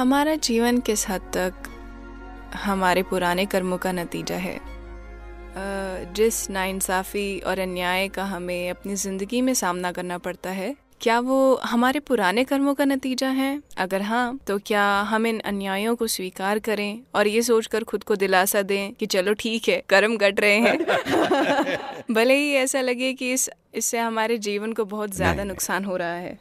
हमारा जीवन किस हद तक हमारे पुराने कर्मों का नतीजा है? जिस नाइंसाफ़ी और अन्याय का हमें अपनी ज़िंदगी में सामना करना पड़ता है क्या वो हमारे पुराने कर्मों का नतीजा है? अगर हाँ तो क्या हम इन अन्यायों को स्वीकार करें और ये सोचकर खुद को दिलासा दें कि चलो ठीक है कर्म कट रहे हैं? भले ही ऐसा लगे कि इस इससे हमारे जीवन को बहुत ज़्यादा नुकसान हो रहा है।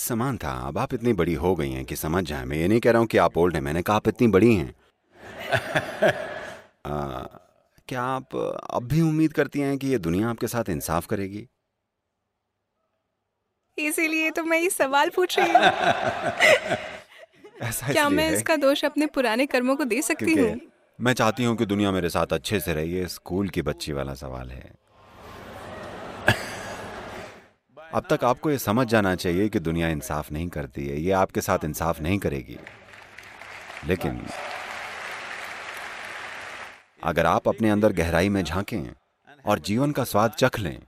समान था। अब आप इतनी बड़ी हो गई हैं कि समझ जाए। मैं ये नहीं कह रहा हूँ कि आप ओल्ड हैं। मैंने कहा आप इतनी बड़ी हैं। आ, क्या आप अब भी उम्मीद करती हैं कि ये दुनिया आपके साथ इंसाफ करेगी? इसीलिए तो मैं ये सवाल पूछ रही हूँ। क्या मैं इसका दोष अपने पुराने कर्मों को दे सकती हूँ? मैं चाहती हूँ कि दुनिया मेरे साथ अच्छे से रही। स्कूल की बच्ची वाला सवाल है। अब तक आपको ये समझ जाना चाहिए कि दुनिया इंसाफ नहीं करती है, ये आपके साथ इंसाफ नहीं करेगी। लेकिन अगर आप अपने अंदर गहराई में झांकें और जीवन का स्वाद चख लें,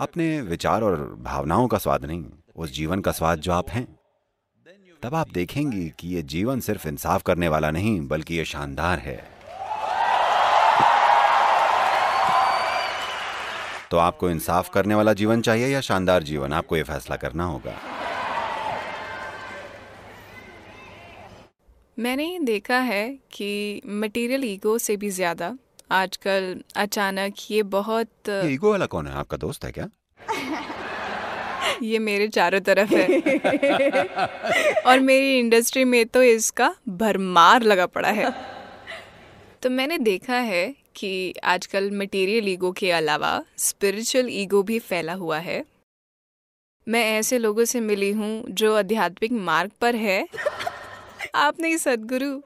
अपने विचार और भावनाओं का स्वाद नहीं, उस जीवन का स्वाद जो आप हैं, तब आप देखेंगी कि ये जीवन सिर्फ़ इंसाफ करने वाला नहीं, बल्कि ये शानदार है। तो आपको इंसाफ करने वाला जीवन चाहिए या शानदार जीवन? आपको यह फैसला करना होगा। मैंने देखा है कि मटेरियल ईगो से भी ज़्यादा आजकल अचानक ये बहुत ये ईगो वाला कौन है? आपका दोस्त है क्या? ये मेरे चारों तरफ़ है। और मेरी इंडस्ट्री में तो इसका भरमार लगा पड़ा है। तो मैंने देखा है कि आजकल मटेरियल ईगो के अलावा स्पिरिचुअल ईगो भी फैला हुआ है। मैं ऐसे लोगों से मिली हूँ जो आध्यात्मिक मार्ग पर है। आप नहीं सदगुरु।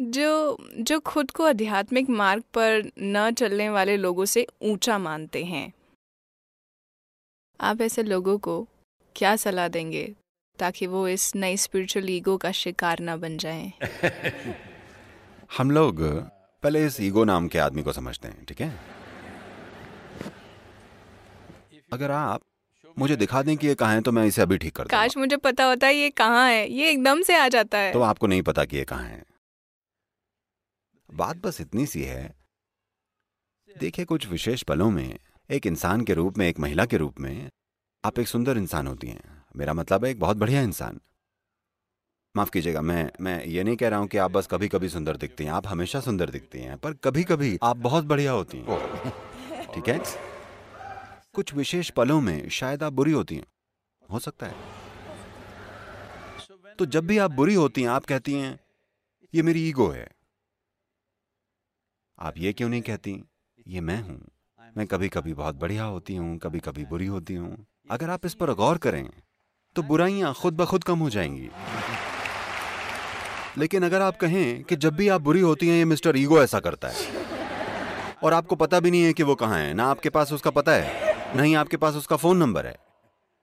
जो जो खुद को आध्यात्मिक मार्ग पर न चलने वाले लोगों से ऊँचा मानते हैं। आप ऐसे लोगों को क्या सलाह देंगे ताकि वो इस नई स्पिरिचुअल ईगो का शिकार ना बन जाएँ? हम लोग पहले इस ईगो नाम के आदमी को समझते हैं ठीक है? अगर आप मुझे दिखा दें कि ये कहाँ है तो मैं इसे अभी ठीक कर काश मुझे पता होता है ये कहाँ है। ये एकदम से आ जाता है। तो आपको नहीं पता कि ये कहाँ है। बात बस इतनी सी है देखिए कुछ विशेष पलों में एक इंसान के रूप में एक महिला के रूप में आप एक सुंदर इंसान होती हैं। मेरा मतलब है एक बहुत बढ़िया इंसान। माफ़ कीजिएगा मैं मैं ये नहीं कह रहा हूँ कि आप बस कभी कभी सुंदर दिखती हैं आप हमेशा सुंदर दिखती हैं पर कभी कभी आप बहुत बढ़िया होती हैं। ठीक है? कुछ विशेष पलों में शायद आप बुरी होती हैं। हो सकता है। तो जब भी आप बुरी होती हैं आप कहती हैं ये मेरी ईगो है। आप ये क्यों नहीं कहती? ये मैं हूँ। मैं कभी कभी बहुत बढ़िया होती हूँ कभी कभी बुरी होती हूँ। अगर आप इस पर गौर करें तो बुराइयाँ खुद ब खुद कम हो जाएँगी। लेकिन अगर आप कहें कि जब भी आप बुरी होती हैं, ये मिस्टर ईगो ऐसा करता है। और आपको पता भी नहीं है कि वो कहाँ है, ना आपके पास उसका पता है नहीं आपके पास उसका फ़ोन नंबर है।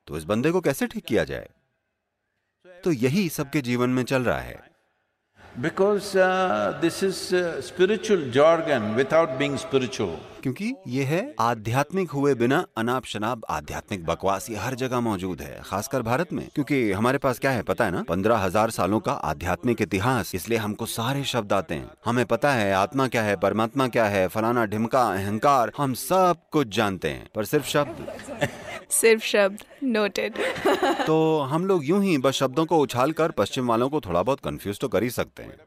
तो इस बंदे को कैसे ठीक किया जाए? तो यही सबके जीवन में चल रहा है। Because this is spiritual jargon without being spiritual क्योंकि ये है आध्यात्मिक हुए बिना अनाप शनाप आध्यात्मिक बकवास ये हर जगह मौजूद है खासकर भारत में। क्योंकि हमारे पास क्या है पता है ना? पंद्रह हज़ार सालों का आध्यात्मिक इतिहास इसलिए हमको सारे शब्द आते हैं। हमें पता है आत्मा क्या है परमात्मा क्या है फलाना ढिमका अहंकार हम सब कुछ जानते हैं। पर सिर्फ़ शब्द? सिर्फ़ शब्द नोटेड तो हम लोग यूँ ही बस शब्दों को उछाल कर पश्चिम वालों को थोड़ा बहुत कंफ्यूज तो कर ही सकते हैं।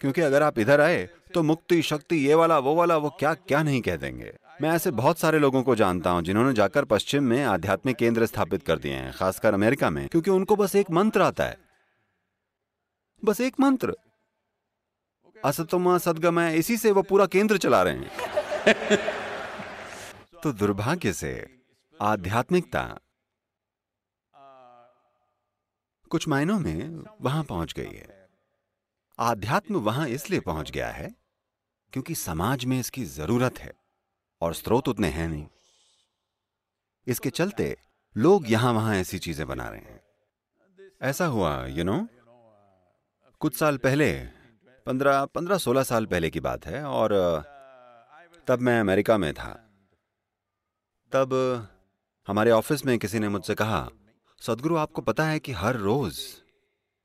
क्योंकि अगर आप इधर आए तो मुक्ति, शक्ति, ये वाला, वो वाला, वो क्या क्या नहीं कह देंगे? मैं ऐसे बहुत सारे लोगों को जानता हूँ जिन्होंने जाकर पश्चिम में आध्यात्मिक केंद्र स्थापित कर दिए हैं, खासकर अमेरिका में, क्योंकि उनको बस एक मंत्र आता है। बस एक मंत्र। असतुमा सदगमय, इसी से वो पूरा केंद्र चला रहे हैं। तो दुर्भाग्य से आध्यात्मिकता कुछ मायनों में वहाँ पहुँच गई है। आध्यात्म वहाँ इसलिए पहुँच गया है क्योंकि समाज में इसकी ज़रूरत है और स्रोत उतने हैं नहीं। इसके चलते लोग यहाँ वहाँ ऐसी चीज़ें बना रहे हैं। ऐसा हुआ यू नो कुछ साल पहले, पंद्रह पंद्रह, सोलह साल पहले की बात है और, तब मैं अमेरिका में था। तब हमारे ऑफ़िस में किसी ने मुझसे कहा, सदगुरु, आपको पता है कि हर रोज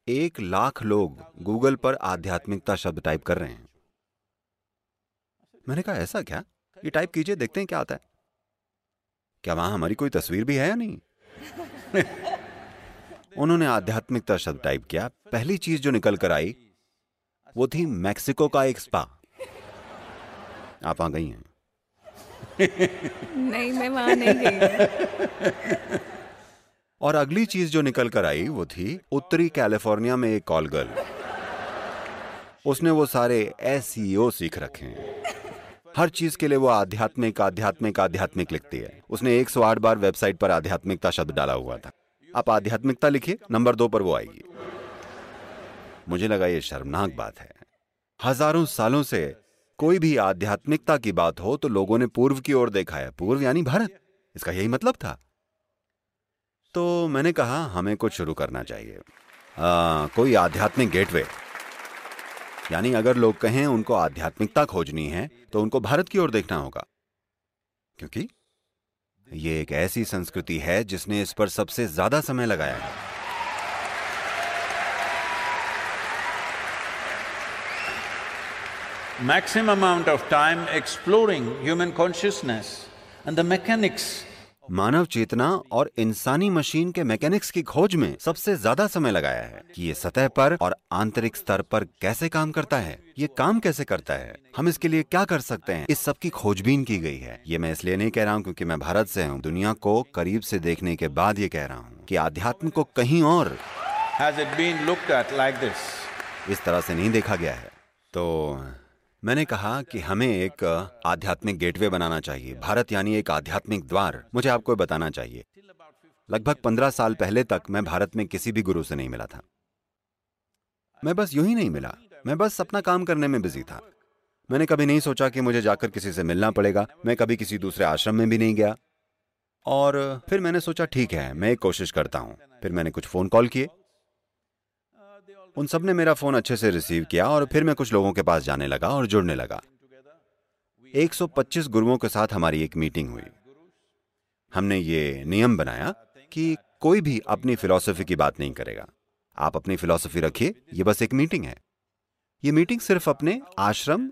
एक लाख लोग गूगल पर आध्यात्मिकता शब्द टाइप कर रहे हैं। मैंने कहा ऐसा क्या? ये टाइप कीजिए देखते हैं क्या आता है. क्या वहाँ हमारी कोई तस्वीर भी है या नहीं? उन्होंने आध्यात्मिकता शब्द टाइप किया। पहली चीज़ जो निकल कर आई वो थी मैक्सिको का एक स्पा आप वहाँ गई हैं? नहीं मैं वहाँ नहीं गई और अगली चीज़ जो निकल कर आई वो थी उत्तरी कैलिफ़ोर्निया में एक कॉल गर्ल उसने वो सारे एस सीख रखे हैं। हर चीज़ के लिए वो आध्यात्मिक आध्यात्मिक आध्यात्मिक लिखती है। उसने 108 बार वेबसाइट पर आध्यात्मिकता शब्द डाला हुआ था। आप आध्यात्मिकता लिखिए नंबर दो पर वो आएगी। मुझे लगा ये शर्मनाक बात है। हज़ारों सालों से कोई भी आध्यात्मिकता की बात हो तो लोगों ने पूर्व की ओर देखा है। पूर्व यानी भारत। इसका यही मतलब था। तो मैंने कहा हमें कुछ शुरू करना चाहिए। आ, कोई आध्यात्मिक गेटवे। यानी अगर लोग कहें उनको आध्यात्मिकता खोजनी है तो उनको भारत की ओर देखना होगा। क्योंकि ये एक ऐसी संस्कृति है जिसने इस पर सबसे ज़्यादा समय लगाया है। Maximum amount of time exploring human consciousness and the mechanics मानव चेतना और इंसानी मशीन के मैकेनिक्स की खोज में सबसे ज़्यादा समय लगाया है कि ये सतह पर और आंतरिक स्तर पर कैसे काम करता है ये काम कैसे करता है हम इसके लिए क्या कर सकते हैं इस सब की खोजबीन की गई है। ये मैं इसलिए नहीं कह रहा हूँ क्योंकि मैं भारत से हूँ। दुनिया को करीब से देखने के बाद ये कह रहा हूँ कि आध्यात्म को कहीं और has it been looked at like this? इस तरह से नहीं देखा गया है। तो मैंने कहा कि हमें एक आध्यात्मिक गेटवे बनाना चाहिए। भारत यानी एक आध्यात्मिक द्वार, मुझे आपको बताना चाहिए। लगभग पंद्रह साल पहले तक मैं भारत में किसी भी गुरु से नहीं मिला था। मैं बस यूँ ही नहीं मिला। मैं बस अपना काम करने में बिज़ी था। मैंने कभी नहीं सोचा कि मुझे जाकर किसी से मिलना पड़ेगा। मैं कभी किसी दूसरे आश्रम में भी नहीं गया। और फिर मैंने सोचा, ठीक है, मैं एक कोशिश करता हूँ। फिर मैंने कुछ फ़ोन कॉल किए। उन सबने मेरा फ़ोन अच्छे से रिसीव किया और फिर मैं कुछ लोगों के पास जाने लगा और जुड़ने लगा। 125 गुरुओं के साथ हमारी एक मीटिंग हुई। हमने ये नियम बनाया कि कोई भी अपनी फिलॉसफी की बात नहीं करेगा। आप अपनी फिलॉसफी रखिए, ये बस एक मीटिंग है। ये मीटिंग सिर्फ़ अपने आश्रम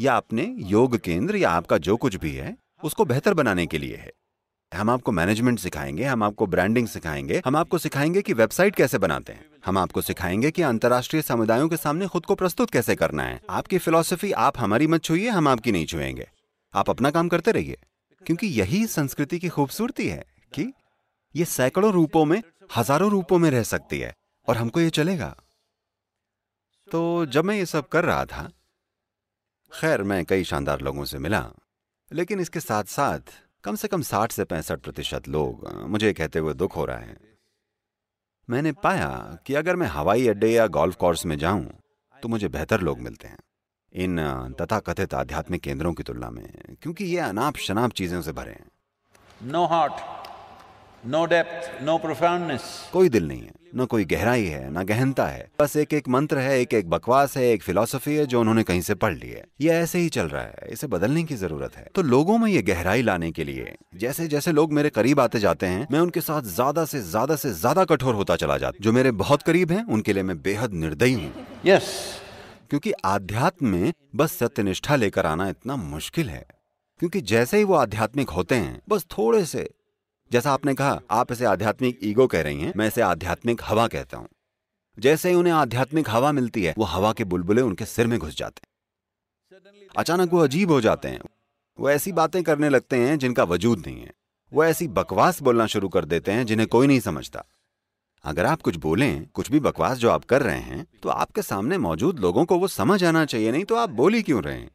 या अपने योग केंद्र या आपका जो कुछ भी है, उसको बेहतर बनाने के लिए है। हम आपको मैनेजमेंट सिखाएँगे, हम आपको ब्रांडिंग सिखाएँगे, हम आपको सिखाएँगे कि वेबसाइट कैसे बनाते हैं। हम आपको सिखाएँगे कि अंतर्राष्ट्रीय समुदायों के सामने खुद को प्रस्तुत कैसे करना है। आपकी फिलोसफी, आप हमारी मत छुइए, हम आपकी नहीं छुएँगे। आप अपना काम करते रहिए, क्योंकि यही संस्कृति की खूबसूरती है कि ये सैकड़ों रूपों में, हज़ारों रूपों में रह सकती है, और हमको ये चलेगा। तो जब मैं ये सब कर रहा था, खैर, मैं कई शानदार लोगों से मिला, लेकिन इसके साथ साथ कम से कम साठ से पैंसठ प्रतिशत लोग, मुझे कहते हुए दुख हो रहा है। मैंने पाया कि अगर मैं हवाई अड्डे या गोल्फ कोर्स में जाऊँ तो मुझे बेहतर लोग मिलते हैं। इन, तथाकथित आध्यात्मिक केंद्रों की तुलना में, क्योंकि ये अनाप शनाप चीज़ों से भरे हैं। No heart no depth no profoundness कोई दिल नहीं है न कोई गहराई है न गहनता है। बस एक एक मंत्र है एक एक बकवास है एक फिलोसफी है जो उन्होंने कहीं से पढ़ ली है। ये ऐसे ही चल रहा है इसे बदलने की ज़रूरत है। तो लोगों में ये गहराई लाने के लिए जैसे जैसे लोग मेरे करीब आते जाते हैं मैं उनके साथ ज़्यादा से ज़्यादा से ज़्यादा कठोर होता चला जाता जो मेरे बहुत करीब है उनके लिए मैं बेहद निर्दयी हूँ। यस क्योंकि आध्यात्म में बस सत्यनिष्ठा लेकर आना इतना मुश्किल है। क्योंकि जैसे ही वो आध्यात्मिक होते हैं बस थोड़े से जैसा आपने कहा, आप इसे आध्यात्मिक ईगो कह रही हैं, मैं इसे आध्यात्मिक हवा कहता हूँ। जैसे ही उन्हें आध्यात्मिक हवा मिलती है, वो हवा के बुलबुले उनके सिर में घुस जाते हैं। अचानक वो अजीब हो जाते हैं। वो ऐसी बातें करने लगते हैं जिनका वजूद नहीं है। वो ऐसी बकवास बोलना शुरू कर देते हैं जिन्हें कोई नहीं समझता। अगर आप कुछ बोलें, कुछ भी बकवास जो आप कर रहे हैं तो आपके सामने मौजूद लोगों को वो समझ आना चाहिए, नहीं तो आप बोल ही क्यों रहे हैं?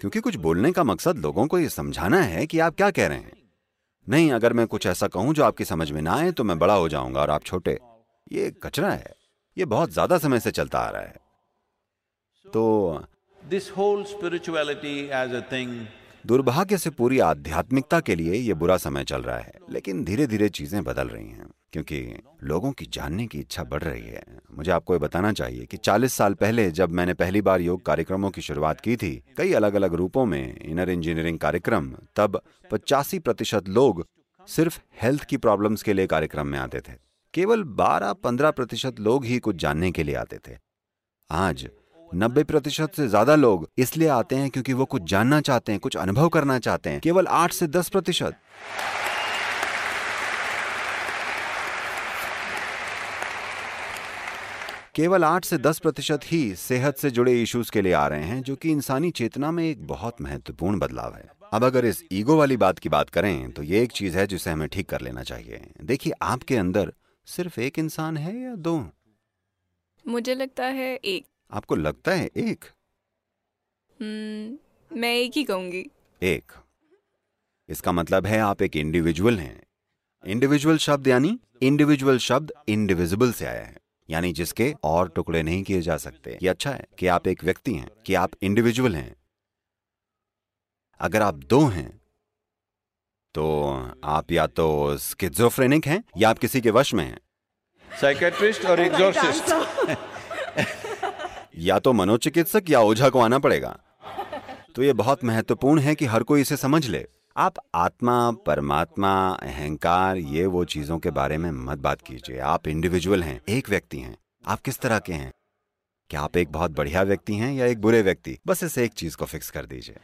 क्योंकि कुछ बोलने का मकसद लोगों को ये समझाना है कि आप क्या कह रहे हैं। नहीं, अगर मैं कुछ ऐसा कहूँ जो आपकी समझ में ना आए तो मैं बड़ा हो जाऊँगा और आप छोटे। ये कचरा है। ये बहुत ज़्यादा समय से चलता आ रहा है। तो this whole spirituality as a thing दुर्भाग्य से पूरी आध्यात्मिकता के लिए ये बुरा समय चल रहा है, लेकिन धीरे धीरे चीज़ें बदल रही हैं, क्योंकि लोगों की जानने की इच्छा बढ़ रही है। मुझे आपको ये बताना चाहिए कि 40 साल पहले जब मैंने पहली बार योग कार्यक्रमों की शुरुआत की थी, कई अलग अलग रूपों में इनर इंजीनियरिंग कार्यक्रम, तब पचासी प्रतिशत लोग सिर्फ़ हेल्थ की प्रॉब्लम्स के लिए कार्यक्रम में आते थे। केवल 12-15 प्रतिशत लोग ही कुछ जानने के लिए आते थे। आज 90 प्रतिशत से ज़्यादा लोग इसलिए आते हैं क्योंकि वो कुछ जानना चाहते हैं, कुछ अनुभव करना चाहते हैं। केवल 8 से 10 प्रतिशत। केवल 8 से 10 प्रतिशत ही सेहत से जुड़े इश्यूज़ के लिए आ रहे हैं, जो कि इंसानी चेतना में एक बहुत महत्वपूर्ण बदलाव है। अब अगर इस ईगो वाली बात की बात करें तो ये एक चीज़ है जिसे हमें ठीक कर लेना चाहिए। देखिए, आपके अंदर सिर्फ़ एक इंसान है या दो? मुझे लगता है एक। आपको लगता है एक? हम्म, मैं एक ही कहूँगी। एक। इसका मतलब है आप एक इंडिविजुअल हैं। इंडिविजुअल शब्द यानी इंडिविजुअल शब्द इंडिविजिबल से आया है। यानी जिसके और टुकड़े नहीं किए जा सकते। ये अच्छा है कि आप एक व्यक्ति हैं कि आप इंडिविजुअल हैं। अगर आप दो हैं तो आप या तो स्किजोफ्रेनिक हैं या आप किसी के वश में हैं। साइकेट्रिस्ट और exorcist? या तो मनोचिकित्सक या ओझा को आना पड़ेगा। तो ये बहुत महत्वपूर्ण है कि हर कोई इसे समझ ले। आप आत्मा, परमात्मा, अहंकार, ये वो चीज़ों के बारे में मत बात कीजिए। आप इंडिविजुअल हैं, एक व्यक्ति हैं। आप किस तरह के हैं? क्या आप एक बहुत बढ़िया व्यक्ति हैं या एक बुरे व्यक्ति? बस इसे एक चीज़ को फिक्स कर दीजिए।